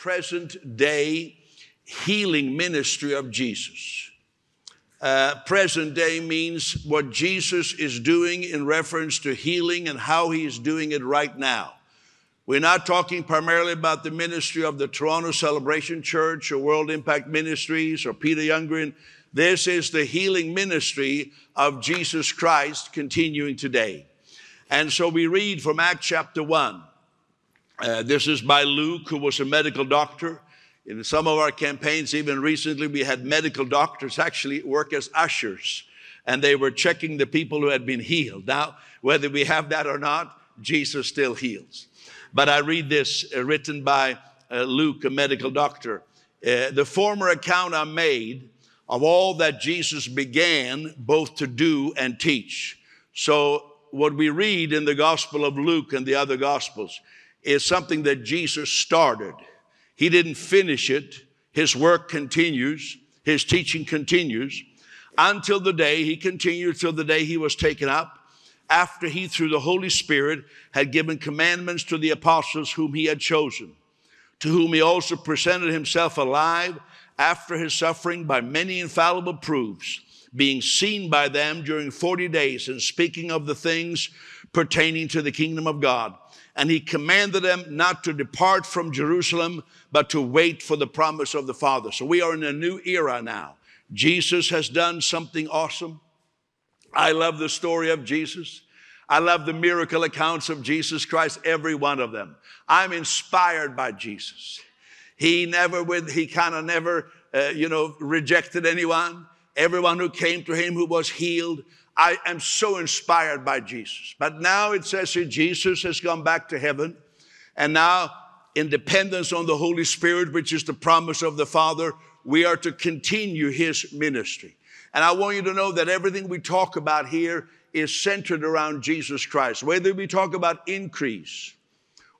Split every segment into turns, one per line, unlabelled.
present day healing ministry of Jesus. Uh, present day means what Jesus is doing in reference to healing and how he is doing it right now. We're not talking primarily about the ministry of the Toronto Celebration Church or World Impact Ministries or Peter Youngren. This is the healing ministry of Jesus Christ continuing today. And so we read from Acts chapter 1. Uh, this is by Luke, who was a medical doctor. In some of our campaigns, even recently, we had medical doctors actually work as ushers, and they were checking the people who had been healed. Now, whether we have that or not, Jesus still heals. But I read this uh, written by uh, Luke, a medical doctor. Uh, the former account I made of all that Jesus began both to do and teach. So, what we read in the Gospel of Luke and the other Gospels is something that Jesus started. He didn't finish it, his work continues, his teaching continues until the day he continued till the day he was taken up after he through the holy spirit had given commandments to the apostles whom he had chosen to whom he also presented himself alive after his suffering by many infallible proofs, being seen by them during 40 days and speaking of the things pertaining to the kingdom of God. And he commanded them not to depart from Jerusalem, but to wait for the promise of the Father. So we are in a new era now. Jesus has done something awesome. I love the story of Jesus. I love the miracle accounts of Jesus Christ, every one of them. I'm inspired by Jesus. He never, with, he kind of never, uh, you know, rejected anyone. Everyone who came to him who was healed. I am so inspired by Jesus. But now it says here Jesus has gone back to heaven, and now in dependence on the Holy Spirit, which is the promise of the Father, we are to continue his ministry. And I want you to know that everything we talk about here is centered around Jesus Christ. Whether we talk about increase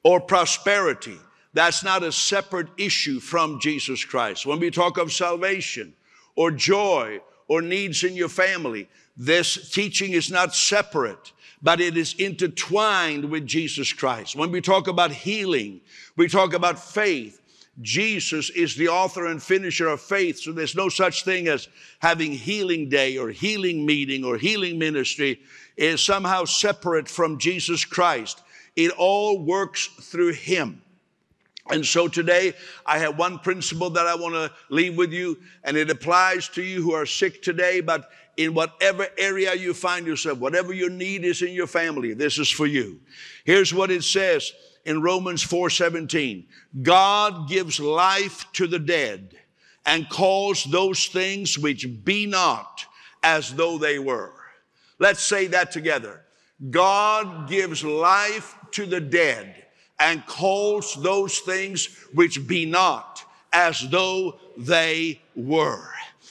or prosperity, that's not a separate issue from Jesus Christ. When we talk of salvation or joy or needs in your family, this teaching is not separate, but it is intertwined with Jesus Christ. When we talk about healing, we talk about faith. Jesus is the author and finisher of faith. So there's no such thing as having healing day or healing meeting or healing ministry is somehow separate from Jesus Christ. It all works through Him. And so today I have one principle that I want to leave with you, and it applies to you who are sick today, but in whatever area you find yourself, whatever your need is in your family, this is for you. Here's what it says in Romans 4:17. God gives life to the dead and calls those things which be not as though they were. Let's say that together. God gives life to the dead and calls those things which be not as though they were.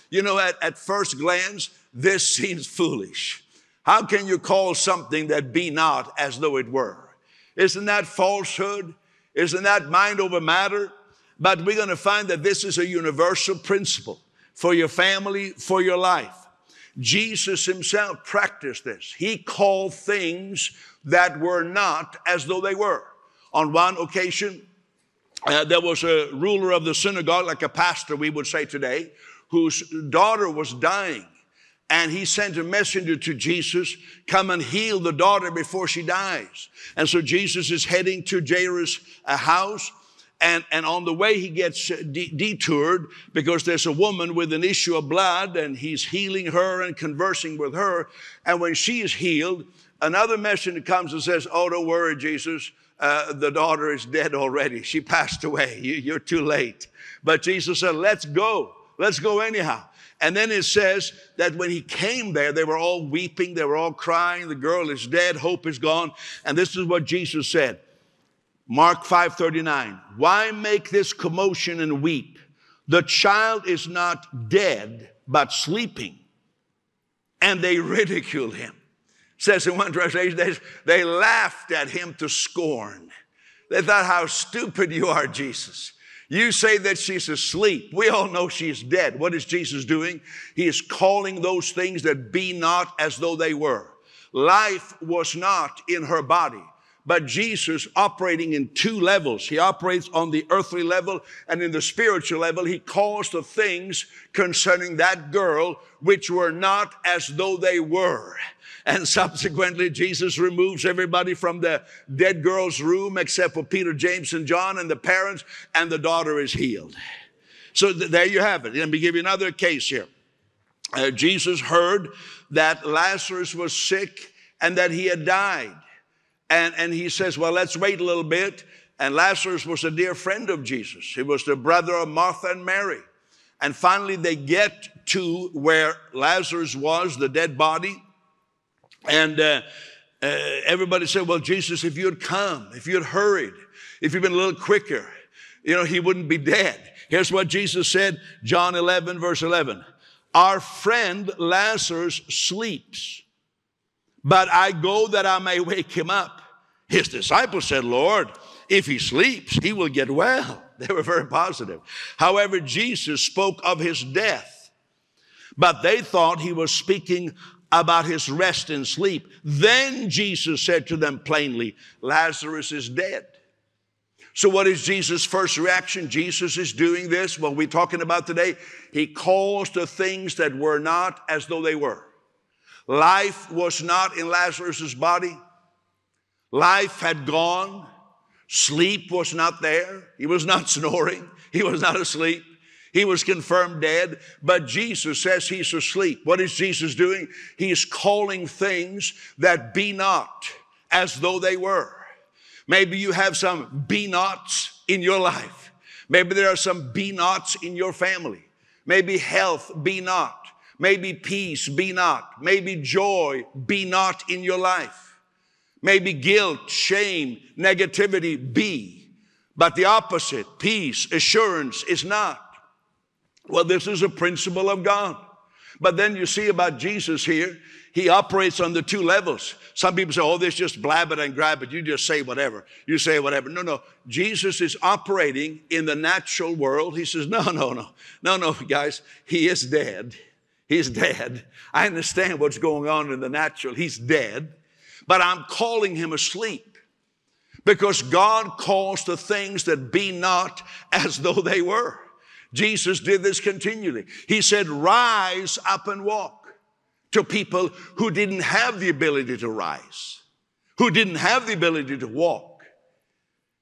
You know, at, at first glance, this seems foolish. How can you call something that be not as though it were? Isn't that falsehood? Isn't that mind over matter? But we're going to find that this is a universal principle for your family, for your life. Jesus himself practiced this. He called things that were not as though they were. On one occasion, uh, there was a ruler of the synagogue, like a pastor, we would say today, whose daughter was dying. And he sent a messenger to Jesus, come and heal the daughter before she dies. And so Jesus is heading to Jairus' uh, house. And, and on the way, he gets uh, de- detoured because there's a woman with an issue of blood, and he's healing her and conversing with her. And when she is healed, another messenger comes and says, Oh, don't worry, Jesus uh, the daughter is dead already. She passed away. You, you're too late. But Jesus said, let's go. Let's go anyhow. And then it says that when he came there, they were all weeping. They were all crying. The girl is dead. Hope is gone. And this is what Jesus said. Mark 5:39. Why make this commotion and weep? The child is not dead, but sleeping. And they ridicule him says in one translation, they, they laughed at him to scorn. They thought, how stupid you are, Jesus. You say that she's asleep. We all know she's dead. What is Jesus doing? He is calling those things that be not as though they were. Life was not in her body. but Jesus operating in two levels. He operates on the earthly level and in the spiritual level. He calls the things concerning that girl which were not as though they were. And subsequently, Jesus removes everybody from the dead girl's room except for Peter, James, and John and the parents, and the daughter is healed. So th- there you have it. Let me give you another case here. Uh, Jesus heard that Lazarus was sick and that he had died. And, and he says, Well, let's wait a little bit. And Lazarus was a dear friend of Jesus. He was the brother of Martha and Mary. And finally, they get to where Lazarus was, the dead body. And uh, uh, everybody said, Well, Jesus, if you had come, if you had hurried, if you'd been a little quicker, you know, he wouldn't be dead. Here's what Jesus said, John 11, verse 11. Our friend Lazarus sleeps, but I go that I may wake him up. His disciples said, Lord, if he sleeps, he will get well. They were very positive. However, Jesus spoke of his death, but they thought he was speaking about his rest and sleep. Then Jesus said to them plainly, Lazarus is dead. So, what is Jesus' first reaction? Jesus is doing this, what we're talking about today. He calls the things that were not as though they were. Life was not in Lazarus' body, life had gone. Sleep was not there. He was not snoring. He was not asleep. He was confirmed dead, but Jesus says he's asleep. What is Jesus doing? He's calling things that be not as though they were. Maybe you have some be nots in your life. Maybe there are some be nots in your family. Maybe health be not. Maybe peace be not. Maybe joy be not in your life. Maybe guilt, shame, negativity be. But the opposite, peace, assurance is not. Well, this is a principle of God. But then you see about Jesus here, he operates on the two levels. Some people say, oh, this just blab it and grab it. You just say whatever. You say whatever. No, no. Jesus is operating in the natural world. He says, no, no, no. No, no, guys. He is dead. He's dead. I understand what's going on in the natural. He's dead. But I'm calling him asleep because God calls the things that be not as though they were. Jesus did this continually. He said, rise up and walk to people who didn't have the ability to rise, who didn't have the ability to walk.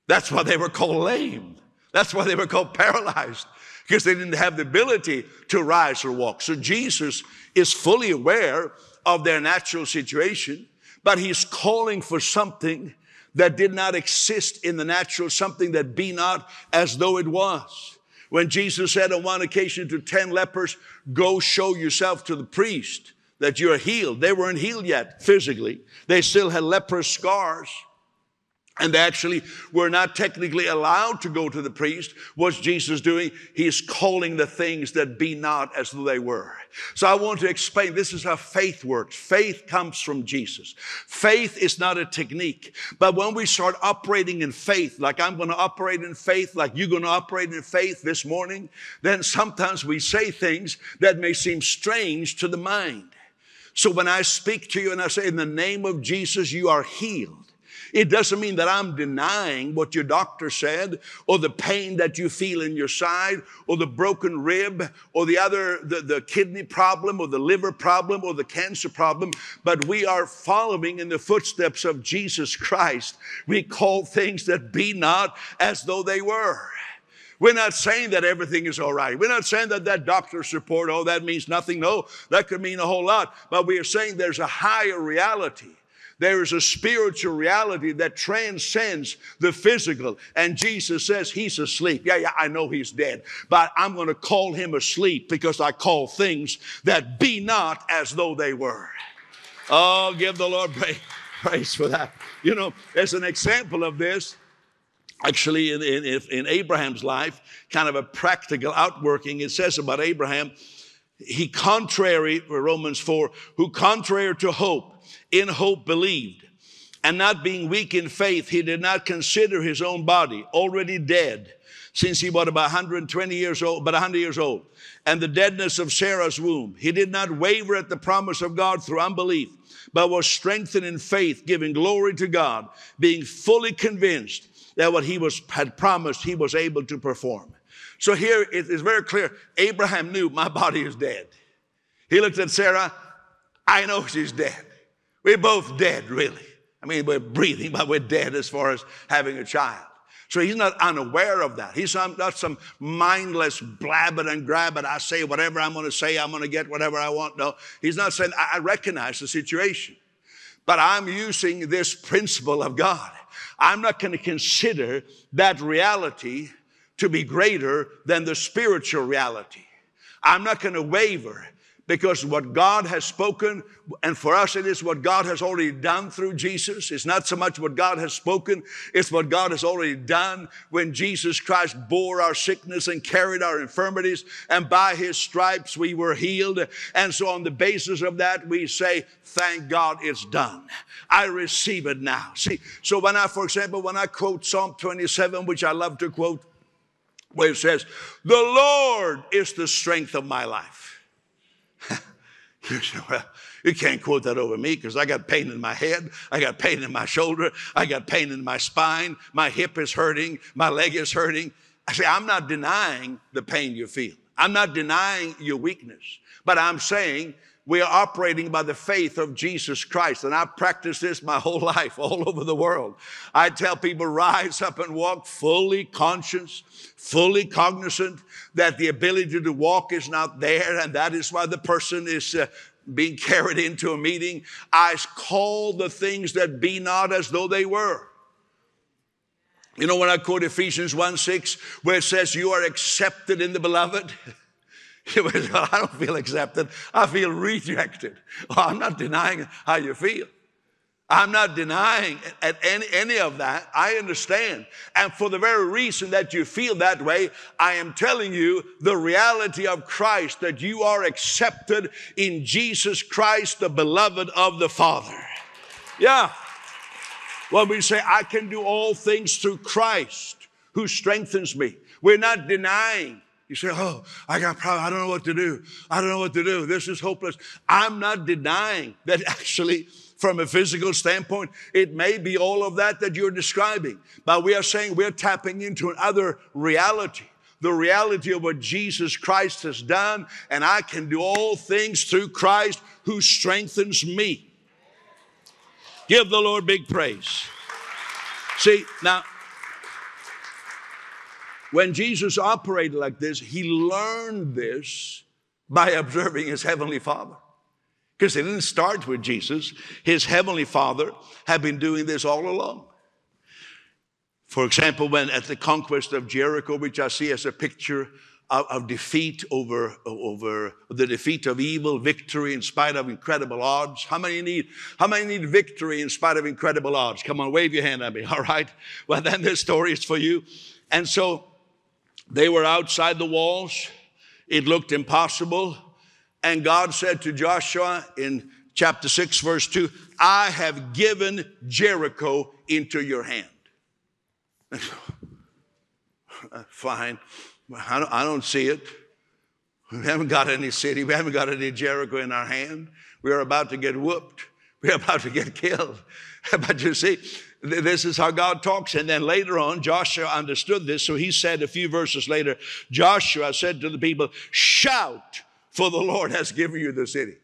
That's why they were called lame. That's why they were called paralyzed, because they didn't have the ability to rise or walk. So Jesus is fully aware of their natural situation, but he's calling for something that did not exist in the natural, something that be not as though it was. When Jesus said on one occasion to 10 lepers, go show yourself to the priest that you're healed. They weren't healed yet physically. They still had leprous scars. And actually we're not technically allowed to go to the priest. What's Jesus doing? He's calling the things that be not as though they were. So I want to explain this is how faith works. Faith comes from Jesus. Faith is not a technique. But when we start operating in faith, like I'm going to operate in faith, like you're going to operate in faith this morning, then sometimes we say things that may seem strange to the mind. So when I speak to you and I say, in the name of Jesus, you are healed. It doesn't mean that I'm denying what your doctor said or the pain that you feel in your side or the broken rib or the other, the, the kidney problem or the liver problem or the cancer problem, but we are following in the footsteps of Jesus Christ. We call things that be not as though they were. We're not saying that everything is all right. We're not saying that that doctor's report, oh, that means nothing. No, that could mean a whole lot. But we are saying there's a higher reality. There is a spiritual reality that transcends the physical. And Jesus says he's asleep. Yeah, yeah, I know he's dead, but I'm going to call him asleep because I call things that be not as though they were. Oh, give the Lord praise, praise for that. You know, as an example of this, actually in, in, in, Abraham's life, kind of a practical outworking. It says about Abraham, he contrary, Romans 4, who contrary to hope, in hope believed, and not being weak in faith, he did not consider his own body already dead since he was about 120 years old, about 100 years old, and the deadness of Sarah's womb. He did not waver at the promise of God through unbelief, but was strengthened in faith, giving glory to God, being fully convinced that what he was, had promised he was able to perform. So here it is very clear Abraham knew my body is dead. He looked at Sarah, I know she's dead. We're both dead, really. I mean, we're breathing, but we're dead as far as having a child. So he's not unaware of that. He's not some mindless blab it and grab it. I say whatever I'm going to say, I'm going to get whatever I want. No, he's not saying, I recognize the situation. But I'm using this principle of God. I'm not going to consider that reality to be greater than the spiritual reality. I'm not going to waver because what God has spoken, and for us it is what God has already done through Jesus. It's not so much what God has spoken, it's what God has already done when Jesus Christ bore our sickness and carried our infirmities, and by his stripes we were healed. And so, on the basis of that, we say, Thank God it's done. I receive it now. See, so when I, for example, when I quote Psalm 27, which I love to quote, where it says, The Lord is the strength of my life. you say, well, you can't quote that over me because I got pain in my head, I got pain in my shoulder, I got pain in my spine, my hip is hurting, my leg is hurting. I say, I'm not denying the pain you feel. I'm not denying your weakness, but I'm saying we are operating by the faith of Jesus Christ. And I've practiced this my whole life all over the world. I tell people, rise up and walk fully conscious, fully cognizant that the ability to walk is not there. And that is why the person is uh, being carried into a meeting. I call the things that be not as though they were. You know, when I quote Ephesians 1 6, where it says, You are accepted in the beloved. I don't feel accepted. I feel rejected. Well, oh, I'm not denying how you feel. I'm not denying any, any of that. I understand. And for the very reason that you feel that way, I am telling you the reality of Christ that you are accepted in Jesus Christ, the beloved of the Father. Yeah. When we say, I can do all things through Christ who strengthens me, we're not denying you say, Oh, I got problems. I don't know what to do. I don't know what to do. This is hopeless. I'm not denying that actually, from a physical standpoint, it may be all of that that you're describing. But we are saying we're tapping into another reality the reality of what Jesus Christ has done, and I can do all things through Christ who strengthens me. Give the Lord big praise. See, now, when Jesus operated like this, he learned this by observing his heavenly Father. Because it didn't start with Jesus, his heavenly Father had been doing this all along. For example, when at the conquest of Jericho, which I see as a picture of, defeat over, over the defeat of evil, victory in spite of incredible odds. How many need, how many need victory in spite of incredible odds? Come on, wave your hand at me, all right? Well, then this story is for you. And so they were outside the walls. It looked impossible. And God said to Joshua in chapter 6, verse 2, I have given Jericho into your hand. Fine. I don't, see it. We haven't got any city. We haven't got any Jericho in our hand. We are about to get whooped. We're about to get killed. But you see, this is how God talks. And then later on, Joshua understood this. So he said a few verses later, Joshua said to the people, Shout, for the Lord has given you the city.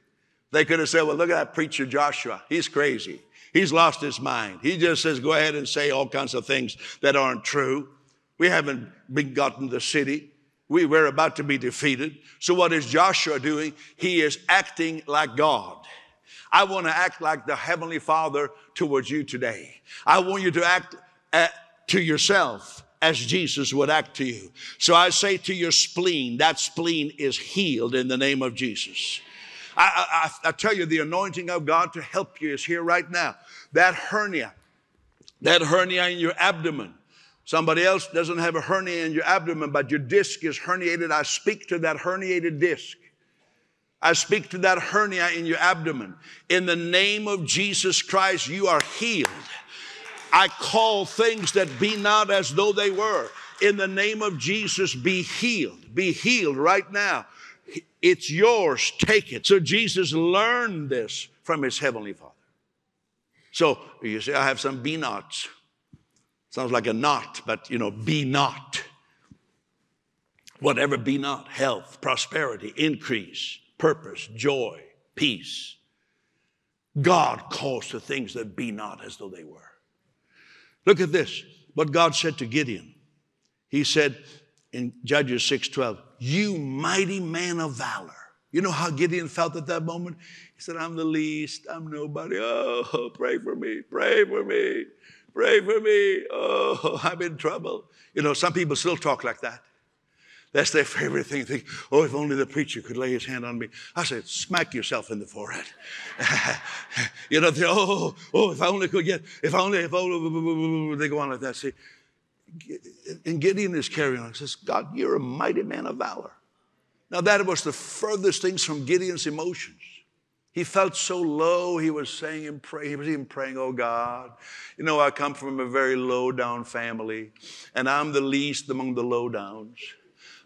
They could have said, Well, look at that preacher Joshua. He's crazy. He's lost his mind. He just says, Go ahead and say all kinds of things that aren't true. We haven't begotten the city. We were about to be defeated. So, what is Joshua doing? He is acting like God. I want to act like the Heavenly Father towards you today. I want you to act at, to yourself as Jesus would act to you. So I say to your spleen, that spleen is healed in the name of Jesus. I, I, I, tell you, the anointing of God to help you is here right now. That hernia, that hernia in your abdomen. Somebody else doesn't have a hernia in your abdomen, but your disc is herniated. I speak to that herniated disc. I speak to that hernia in your abdomen. In the name of Jesus Christ, you are healed. I call things that be not as though they were. in the name of Jesus, be healed. Be healed right now. It's yours. Take it. So Jesus learned this from his heavenly Father. So you say, I have some be nots. Sounds like a knot, but you know, be not. Whatever be not health, prosperity, increase, purpose, joy, peace. God calls the things that be not as though they were. Look at this. What God said to Gideon. He said in Judges 6:12, "You mighty man of valor." You know how Gideon felt at that moment? He said, I'm the least, I'm nobody. Oh, pray for me, pray for me, pray for me. Oh, I'm in trouble. You know, some people still talk like that. That's their favorite thing. Think, oh, if only the preacher could lay his hand on me. I said, smack yourself in the forehead. you know, they, oh, oh, if I only could get, if I only, if only, they go on like that. See, and Gideon is carrying on. He says, God, you're a mighty man of valor. Now, that was the furthest things from Gideon's emotions. He felt so low, he was saying and praying, he was even praying, Oh God, you know, I come from a very low down family, and I'm the least among the low downs.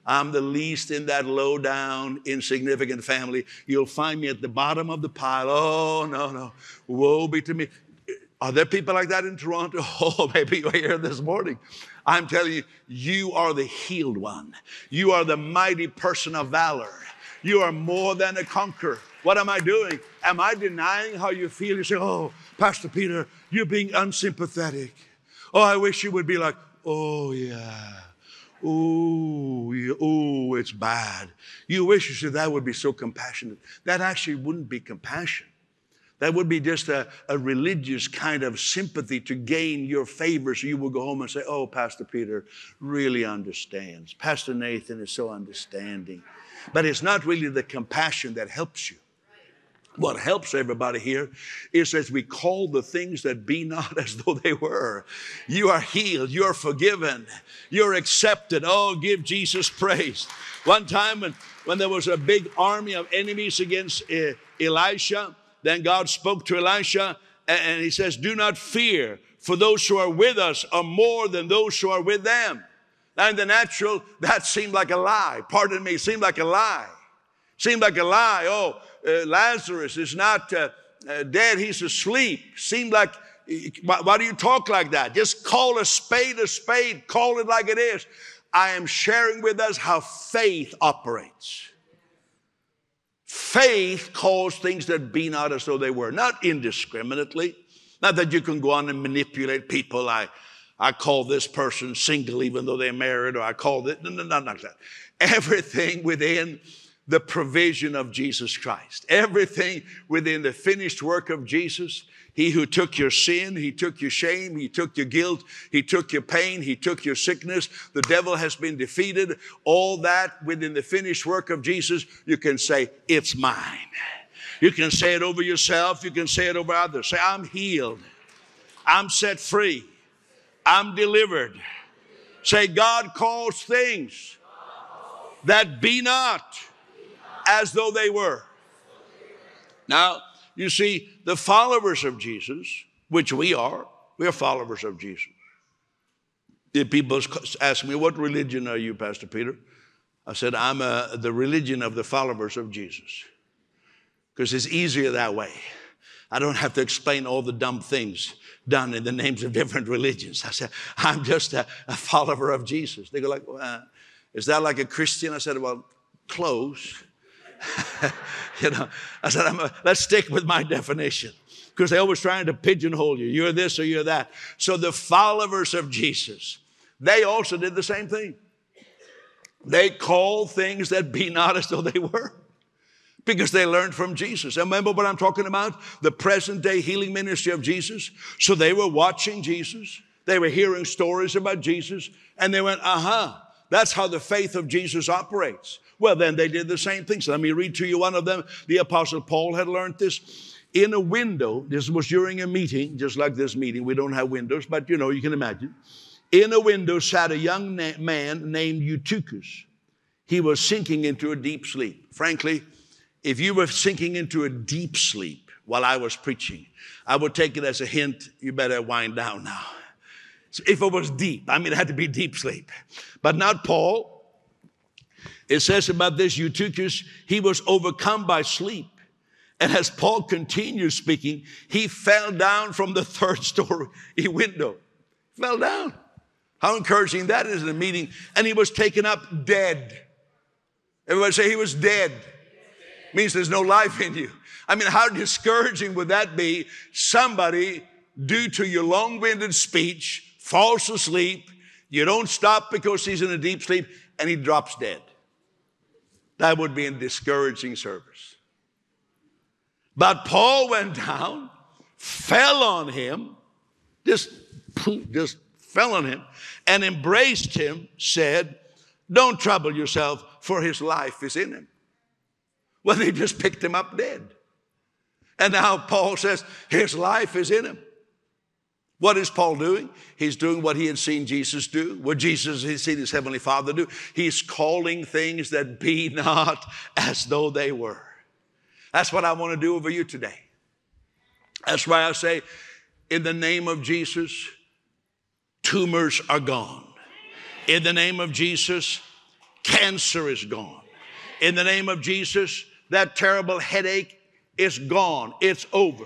I'm the least in that low down, insignificant family. You'll find me at the bottom of the pile. Oh, no, no. Woe be to me. Are there people like that in Toronto? Oh, maybe you're here this morning. I'm telling you, you are the healed one. You are the mighty person of valor. You are more than a conqueror. What am I doing? Am I denying how you feel? You say, Oh, Pastor Peter, you're being unsympathetic. Oh, I wish you would be like, Oh, yeah. Oh, yeah. oh, it's bad. You wish you said that would be so compassionate. That actually wouldn't be compassion. That would be just a, a religious kind of sympathy to gain your favor so you will go home and say, Oh, Pastor Peter really understands. Pastor Nathan is so understanding. But it's not really the compassion that helps you. What helps everybody here is as we call the things that be not as though they were. You are healed, you're forgiven, you're accepted. Oh, give Jesus praise. One time when, when there was a big army of enemies against uh, Elisha, then God spoke to Elisha and he says, Do not fear, for those who are with us are more than those who are with them. Now, in the natural, that seemed like a lie. Pardon me, seemed like a lie. Seemed like a lie. Oh, uh, Lazarus is not uh, uh, dead, he's asleep. Seemed like, why, why do you talk like that? Just call a spade a spade, call it like it is. I am sharing with us how faith operates. Faith calls things that be not as though they were, not indiscriminately. Not that you can go on and manipulate people. I, I call this person single even though they're married, or I call it, no, no, not like that. Everything within the provision of Jesus Christ. Everything within the finished work of Jesus he who took your sin, He took your shame, He took your guilt, He took your pain, He took your sickness. The devil has been defeated. All that within the finished work of Jesus, you can say, It's mine. You can say it over yourself, you can say it over others. Say, I'm healed, I'm set free, I'm delivered. Say, God calls things that be not as though they were. Now, you see, the followers of Jesus, which we are, we are followers of Jesus. If people ask me, What religion are you, Pastor Peter? I said, I'm a, the religion of the followers of Jesus. Because it's easier that way. I don't have to explain all the dumb things done in the names of different religions. I said, I'm just a, a follower of Jesus. They go like, well, uh, is that like a Christian? I said, well, close. you know, I said, a, let's stick with my definition because they're always trying to pigeonhole you. You're this or you're that. So the followers of Jesus, they also did the same thing. They called things that be not as though they were because they learned from Jesus. And remember what I'm talking about? The present day healing ministry of Jesus. So they were watching Jesus, they were hearing stories about Jesus, and they went, uh huh, that's how the faith of Jesus operates. Well, then they did the same thing. So let me read to you one of them. The Apostle Paul had learned this in a window. This was during a meeting, just like this meeting. We don't have windows, but you know, you can imagine. In a window sat a young na- man named Eutychus. He was sinking into a deep sleep. Frankly, if you were sinking into a deep sleep while I was preaching, I would take it as a hint you better wind down now. If it was deep. I mean, it had to be deep sleep, but not Paul. It says about this Eutychus, he was overcome by sleep. And as Paul continues speaking, he fell down from the third story window. Fell down. How encouraging that is in a meeting. And he was taken up dead. Everybody say he was dead. Means there's no life in you. I mean, how discouraging would that be? Somebody, due to your long winded speech, falls asleep. You don't stop because he's in a deep sleep and he drops dead. That would be a discouraging service. But Paul went down, fell on him, just, just fell on him, and embraced him, said, Don't trouble yourself, for his life is in him. Well, they just picked him up dead. And now Paul says, His life is in him. What is Paul doing? He's doing what he had seen Jesus do, what Jesus had seen his heavenly Father do. He's calling things that be not as though they were. That's what I want to do over you today. That's why I say, in the name of Jesus, tumors are gone. In the name of Jesus, cancer is gone. In the name of Jesus, that terrible headache is gone. It's over.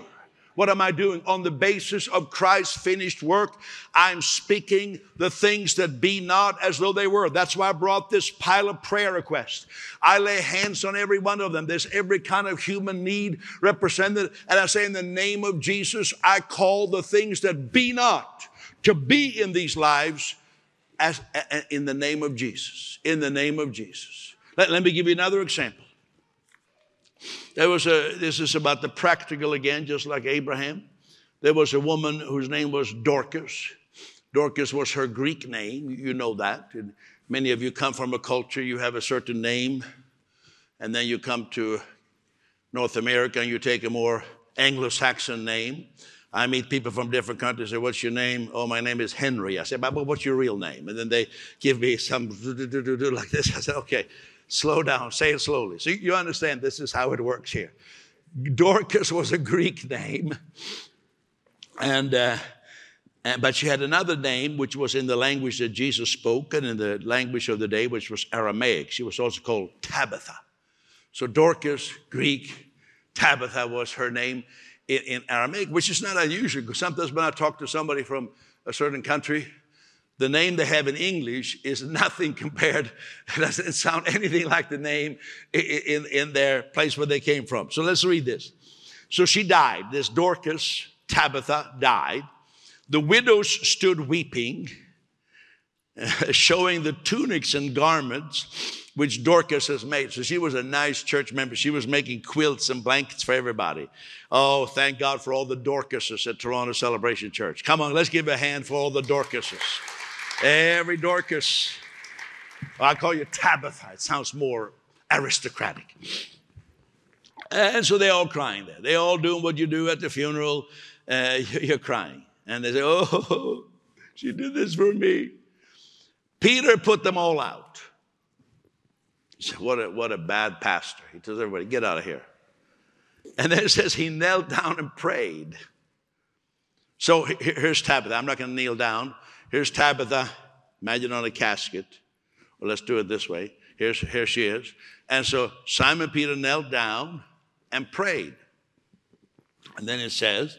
What am I doing? On the basis of Christ's finished work, I'm speaking the things that be not as though they were. That's why I brought this pile of prayer requests. I lay hands on every one of them. There's every kind of human need represented. And I say, in the name of Jesus, I call the things that be not to be in these lives as in the name of Jesus. In the name of Jesus. Let, let me give you another example. There was a, this is about the practical again, just like Abraham. There was a woman whose name was Dorcas. Dorcas was her Greek name. You know that. And many of you come from a culture, you have a certain name, and then you come to North America and you take a more Anglo Saxon name. I meet people from different countries. Say, "What's your name?" "Oh, my name is Henry." I say, "But what's your real name?" And then they give me some like this. I said, "Okay." Slow down, say it slowly. So you understand this is how it works here. Dorcas was a Greek name, and, uh, and, but she had another name which was in the language that Jesus spoke and in the language of the day, which was Aramaic. She was also called Tabitha. So Dorcas, Greek, Tabitha was her name in, in Aramaic, which is not unusual because sometimes when I talk to somebody from a certain country, the name they have in English is nothing compared, it doesn't sound anything like the name in, in their place where they came from. So let's read this. So she died. This Dorcas, Tabitha, died. The widows stood weeping, showing the tunics and garments which Dorcas has made. So she was a nice church member. She was making quilts and blankets for everybody. Oh, thank God for all the Dorcases at Toronto Celebration Church. Come on, let's give a hand for all the Dorcases. Every Dorcas. I call you Tabitha. It sounds more aristocratic. And so they're all crying there. They're all doing what you do at the funeral. Uh, you're crying. And they say, Oh, she did this for me. Peter put them all out. Said, what, a, what a bad pastor. He tells everybody, Get out of here. And then it says he knelt down and prayed. So here's Tabitha. I'm not going to kneel down. Here's Tabitha, imagine on a casket. Well, let's do it this way. Here's, here she is. And so Simon Peter knelt down and prayed. And then it says,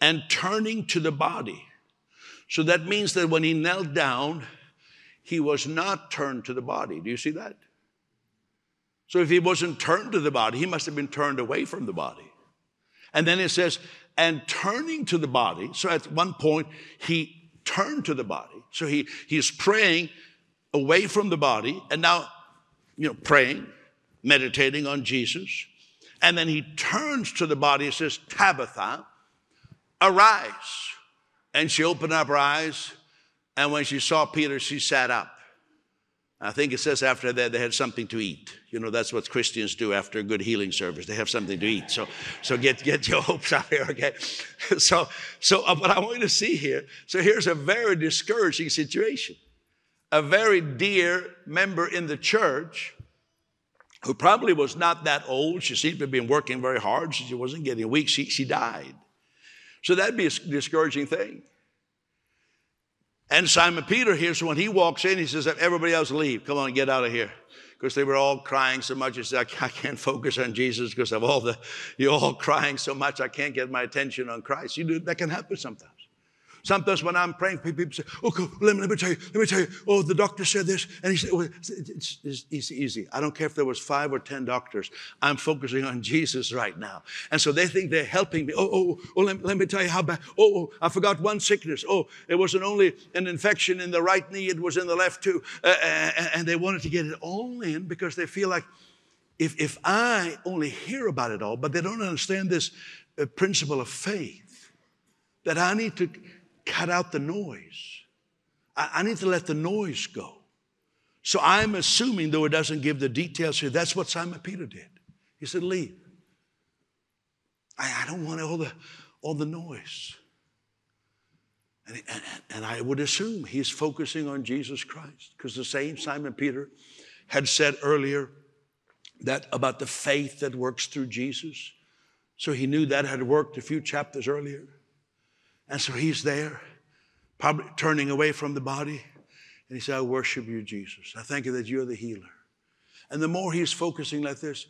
and turning to the body. So that means that when he knelt down, he was not turned to the body. Do you see that? So if he wasn't turned to the body, he must have been turned away from the body. And then it says, and turning to the body. So at one point, he turn to the body. So he, he's praying away from the body and now, you know, praying, meditating on Jesus. And then he turns to the body and says, Tabitha, arise. And she opened up her eyes. And when she saw Peter, she sat up. I think it says after that they had something to eat. You know, that's what Christians do after a good healing service. They have something to eat. So, so get, get your hopes up here, okay? So, so uh, what I want you to see here, so here's a very discouraging situation. A very dear member in the church who probably was not that old. She seemed to have been working very hard. She wasn't getting weak. She, she died. So that'd be a discouraging thing. And Simon Peter here, so when he walks in, he says, Everybody else leave. Come on, get out of here. Because they were all crying so much. He said, I can't focus on Jesus because of all the, you're all crying so much, I can't get my attention on Christ. You do, that can happen sometimes. Sometimes when I'm praying, people say, "Okay, let me, let me tell you, let me tell you. Oh, the doctor said this," and he said, well, it's, it's, it's, easy. I don't care if there was five or ten doctors. I'm focusing on Jesus right now, and so they think they're helping me. Oh, oh, oh let, let me tell you how bad. Oh, oh, I forgot one sickness. Oh, it wasn't only an infection in the right knee; it was in the left too. Uh, and they wanted to get it all in because they feel like if if I only hear about it all, but they don't understand this uh, principle of faith that I need to cut out the noise. I, I need to let the noise go. So I'm assuming, though it doesn't give the details here, that's what Simon Peter did. He said, Leave. I, I don't want all the, all the noise. And, and, and I would assume he's focusing on Jesus Christ because the same Simon Peter had said earlier that about the faith that works through Jesus. So he knew that had worked a few chapters earlier. And so he's there, probably turning away from the body. And he said, I worship you, Jesus. I thank you that you're the healer. And the more he's focusing like this,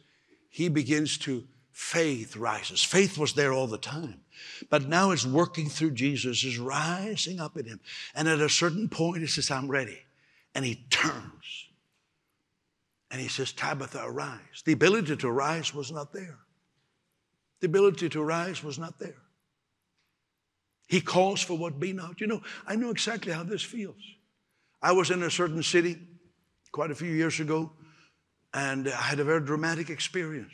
he begins to, faith rises. Faith was there all the time. But now it's working through Jesus, is rising up in him. And at a certain point, he says, I'm ready. And he turns. And he says, Tabitha, arise. The ability to rise was not there. The ability to rise was not there. He calls for what be not. You know, I know exactly how this feels. I was in a certain city quite a few years ago, and I had a very dramatic experience.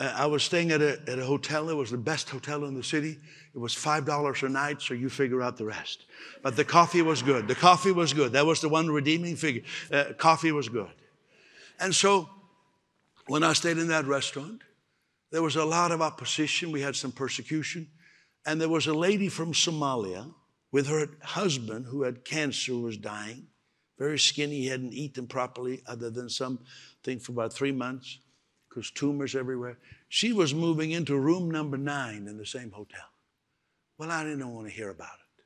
Uh, I was staying at a, at a hotel. It was the best hotel in the city. It was $5 a night, so you figure out the rest. But the coffee was good. The coffee was good. That was the one redeeming figure. Uh, coffee was good. And so when I stayed in that restaurant, there was a lot of opposition. We had some persecution. And there was a lady from Somalia with her husband who had cancer, was dying, very skinny. He hadn't eaten properly other than something for about three months because tumors everywhere. She was moving into room number nine in the same hotel. Well, I didn't want to hear about it.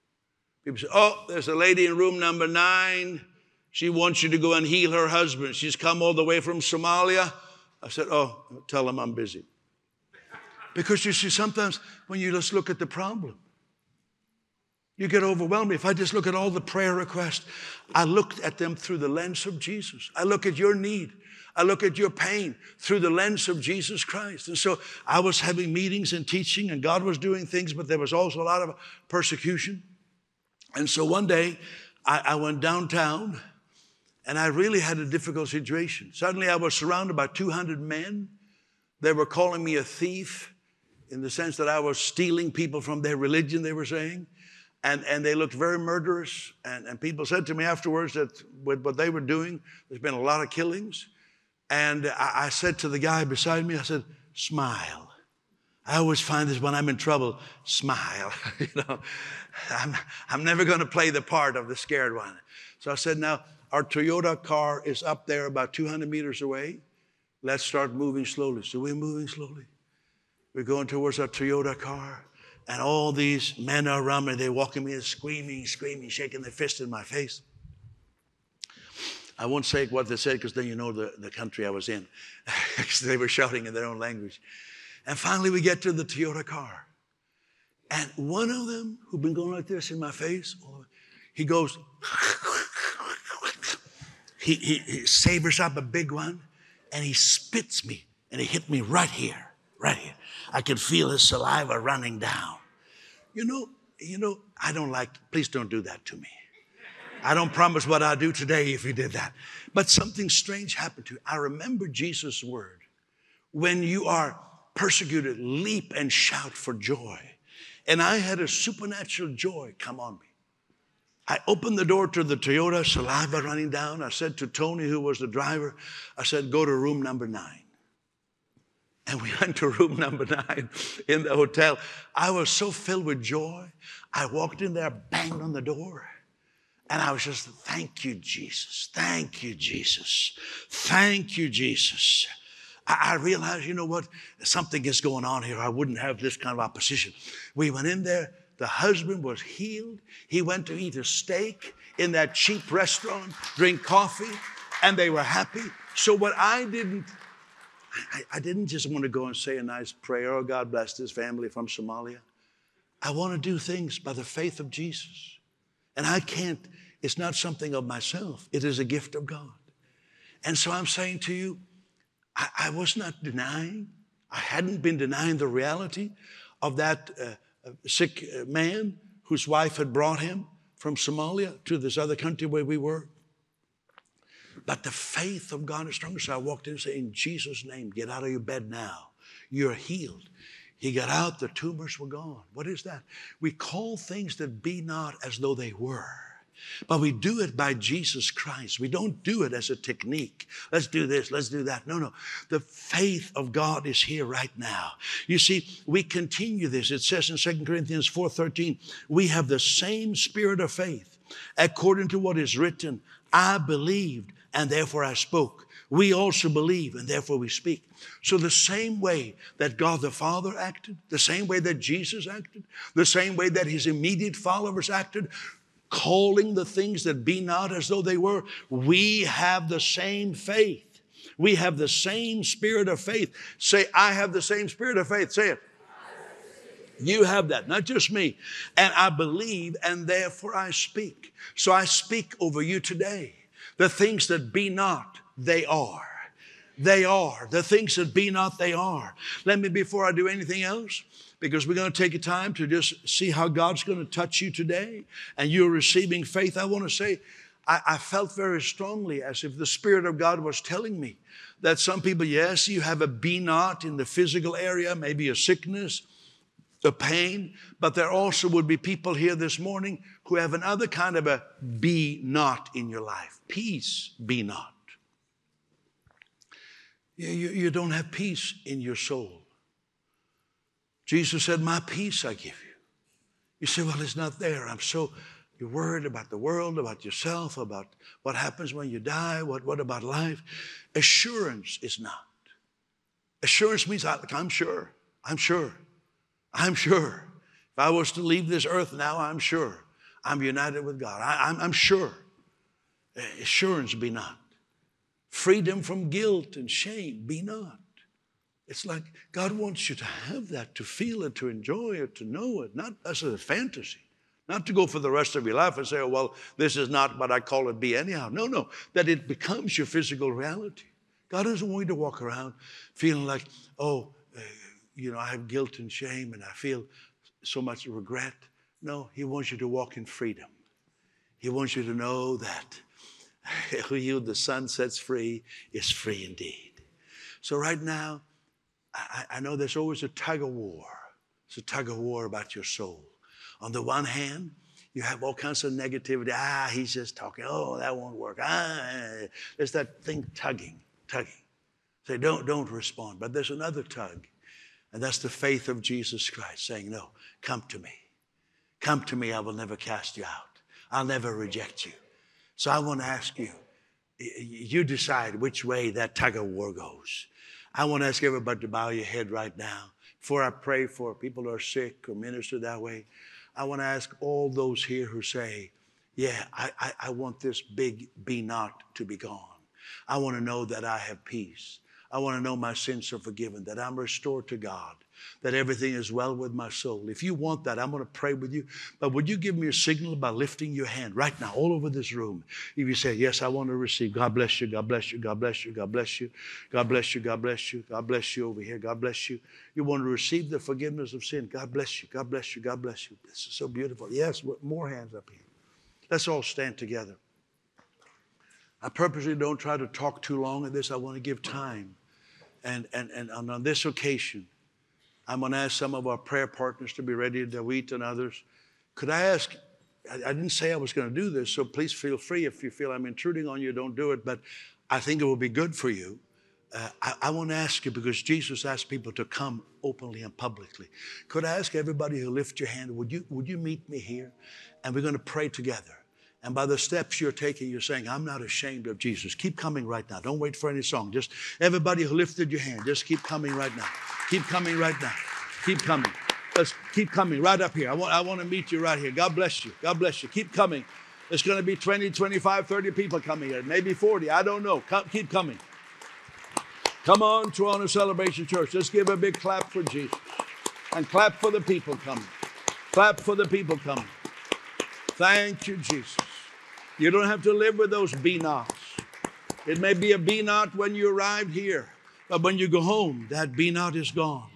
People said, Oh, there's a lady in room number nine. She wants you to go and heal her husband. She's come all the way from Somalia. I said, Oh, tell him I'm busy. Because you see, sometimes when you just look at the problem, you get overwhelmed. If I just look at all the prayer requests, I look at them through the lens of Jesus. I look at your need. I look at your pain through the lens of Jesus Christ. And so I was having meetings and teaching, and God was doing things, but there was also a lot of persecution. And so one day I, I went downtown and I really had a difficult situation. Suddenly I was surrounded by 200 men. They were calling me a thief in the sense that I was stealing people from their religion, they were saying. And, and they looked very murderous. And, and people said to me afterwards that with what they were doing, there's been a lot of killings. And I, I said to the guy beside me, I said, smile. I always find this when I'm in trouble, smile. you know, I'm, I'm never going to play the part of the scared one. So I said, now, our Toyota car is up there about 200 meters away. Let's start moving slowly. So we're moving slowly. We're going towards our Toyota car, and all these men are around me. They're walking me, screaming, screaming, shaking their fist in my face. I won't say what they said because then you know the, the country I was in. they were shouting in their own language. And finally, we get to the Toyota car. And one of them, who'd been going like this in my face, he goes, he, he, he sabers up a big one, and he spits me, and he hit me right here, right here. I could feel his saliva running down. You know, you know, I don't like, please don't do that to me. I don't promise what I'll do today if you did that. But something strange happened to me. I remember Jesus' word. When you are persecuted, leap and shout for joy. And I had a supernatural joy come on me. I opened the door to the Toyota, saliva running down. I said to Tony, who was the driver, I said, go to room number nine. And we went to room number nine in the hotel. I was so filled with joy. I walked in there, banged on the door, and I was just, thank you, Jesus. Thank you, Jesus. Thank you, Jesus. I, I realized, you know what? Something is going on here. I wouldn't have this kind of opposition. We went in there. the husband was healed. He went to eat a steak in that cheap restaurant, drink coffee, and they were happy. So what I didn't, I, I didn't just want to go and say a nice prayer, oh God bless this family from Somalia. I want to do things by the faith of Jesus. And I can't, it's not something of myself, it is a gift of God. And so I'm saying to you, I, I was not denying, I hadn't been denying the reality of that uh, uh sick uh, man whose wife had brought him from Somalia to this other country where we were. But the faith of God is stronger. So I walked in and said, In Jesus' name, get out of your bed now. You're healed. He got out, the tumors were gone. What is that? We call things that be not as though they were. But we do it by Jesus Christ. We don't do it as a technique. Let's do this, let's do that. No, no. The faith of God is here right now. You see, we continue this. It says in 2 Corinthians 4:13, we have the same spirit of faith, according to what is written. I believed, and therefore I spoke. We also believe, and therefore we speak. So, the same way that God the Father acted, the same way that Jesus acted, the same way that his immediate followers acted, calling the things that be not as though they were, we have the same faith. We have the same spirit of faith. Say, I have the same spirit of faith. Say it. You have that, not just me. And I believe, and therefore I speak. So I speak over you today. The things that be not, they are. They are. The things that be not, they are. Let me, before I do anything else, because we're going to take a time to just see how God's going to touch you today and you're receiving faith. I want to say, I, I, felt very strongly as if the Spirit of God was telling me that some people, yes, you have a be not in the physical area, maybe a sickness, a pain, but there also would be people here this morning who have another kind of a be not in your life. Peace be not. You, you don't have peace in your soul. Jesus said, My peace I give you. You say, Well, it's not there. I'm so, you're worried about the world, about yourself, about what happens when you die, what, what about life? Assurance is not. Assurance means I, I'm sure, I'm sure, I'm sure. If I was to leave this earth now, I'm sure I'm united with God. I, I'm, I'm sure. Eh, assurance be not. Freedom from guilt and shame be not. It's like God wants you to have that, to feel it, to enjoy it, to know it, not as a fantasy. Not to go for the rest of your life and say, oh, well, this is not what I call it be anyhow. No, no, that it becomes your physical reality. God doesn't want you to walk around feeling like, oh, you know, I have guilt and shame and I feel so much regret. No, He wants you to walk in freedom. He wants you to know that who you, the Son sets free is free indeed. So, right now, I, I know there's always a tug of war. It's a tug of war about your soul. On the one hand, you have all kinds of negativity. Ah, he's just talking. Oh, that won't work. Ah, there's that thing tugging, tugging. Say, don't, don't respond. But there's another tug, and that's the faith of Jesus Christ saying, No, come to me. Come to me, I will never cast you out. I'll never reject you. So I want to ask you, you decide which way that tug of war goes. I want to ask everybody to bow your head right now. Before I pray for people who are sick or minister that way, I want to ask all those here who say, Yeah, I, I, I want this big be not to be gone. I want to know that I have peace. I want to know my sins are forgiven, that I'm restored to God, that everything is well with my soul. If you want that, I'm going to pray with you. But would you give me a signal by lifting your hand right now, all over this room? If you say, Yes, I want to receive, God bless you, God bless you, God bless you, God bless you, God bless you, God bless you, God bless you over here, God bless you. You want to receive the forgiveness of sin, God bless you, God bless you, God bless you. This is so beautiful. Yes, more hands up here. Let's all stand together. I purposely don't try to talk too long at this. I want to give time. And, and, and on this occasion, I'm going to ask some of our prayer partners to be ready, Dawit and others. Could I ask? I, I didn't say I was going to do this, so please feel free. If you feel I'm intruding on you, don't do it. But I think it will be good for you. Uh, I, I want to ask you because Jesus asked people to come openly and publicly. Could I ask everybody who lift your hand, would you, would you meet me here? And we're going to pray together. And by the steps you're taking, you're saying, I'm not ashamed of Jesus. Keep coming right now. Don't wait for any song. Just everybody who lifted your hand, just keep coming right now. Keep coming right now. Keep coming. Let's keep coming right up here. I want, I want to meet you right here. God bless you. God bless you. Keep coming. There's going to be 20, 25, 30 people coming here, maybe 40. I don't know. Come, keep coming. Come on, Toronto Celebration Church. Let's give a big clap for Jesus. And clap for the people coming. Clap for the people coming. Thank you, Jesus. You don't have to live with those be nots. It may be a be not when you arrived here, but when you go home, that be not is gone.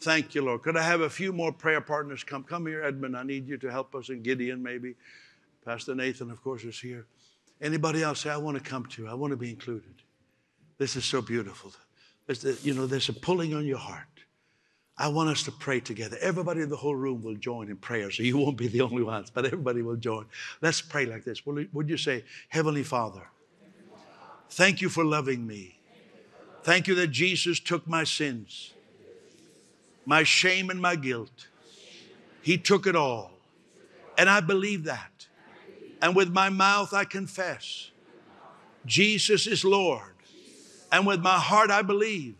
Thank you, Lord. Could I have a few more prayer partners come? Come here, Edmund. I need you to help us, and Gideon, maybe. Pastor Nathan, of course, is here. Anybody else say, I want to come to, I want to be included. This is so beautiful. You know, there's a pulling on your heart. I want us to pray together. Everybody in the whole room will join in prayer, so you won't be the only ones, but everybody will join. Let's pray like this. Would you say, Heavenly Father, thank you for loving me. Thank you that Jesus took my sins, my shame, and my guilt. He took it all. And I believe that. And with my mouth I confess Jesus is Lord. And with my heart I believe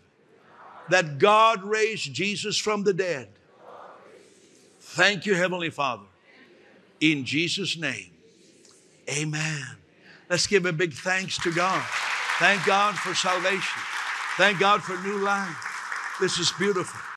that God raised Jesus from the dead. Thank you, Heavenly Father. In Jesus' name, amen. Let's give a big thanks to God. Thank God for salvation. Thank God for new life. This is beautiful.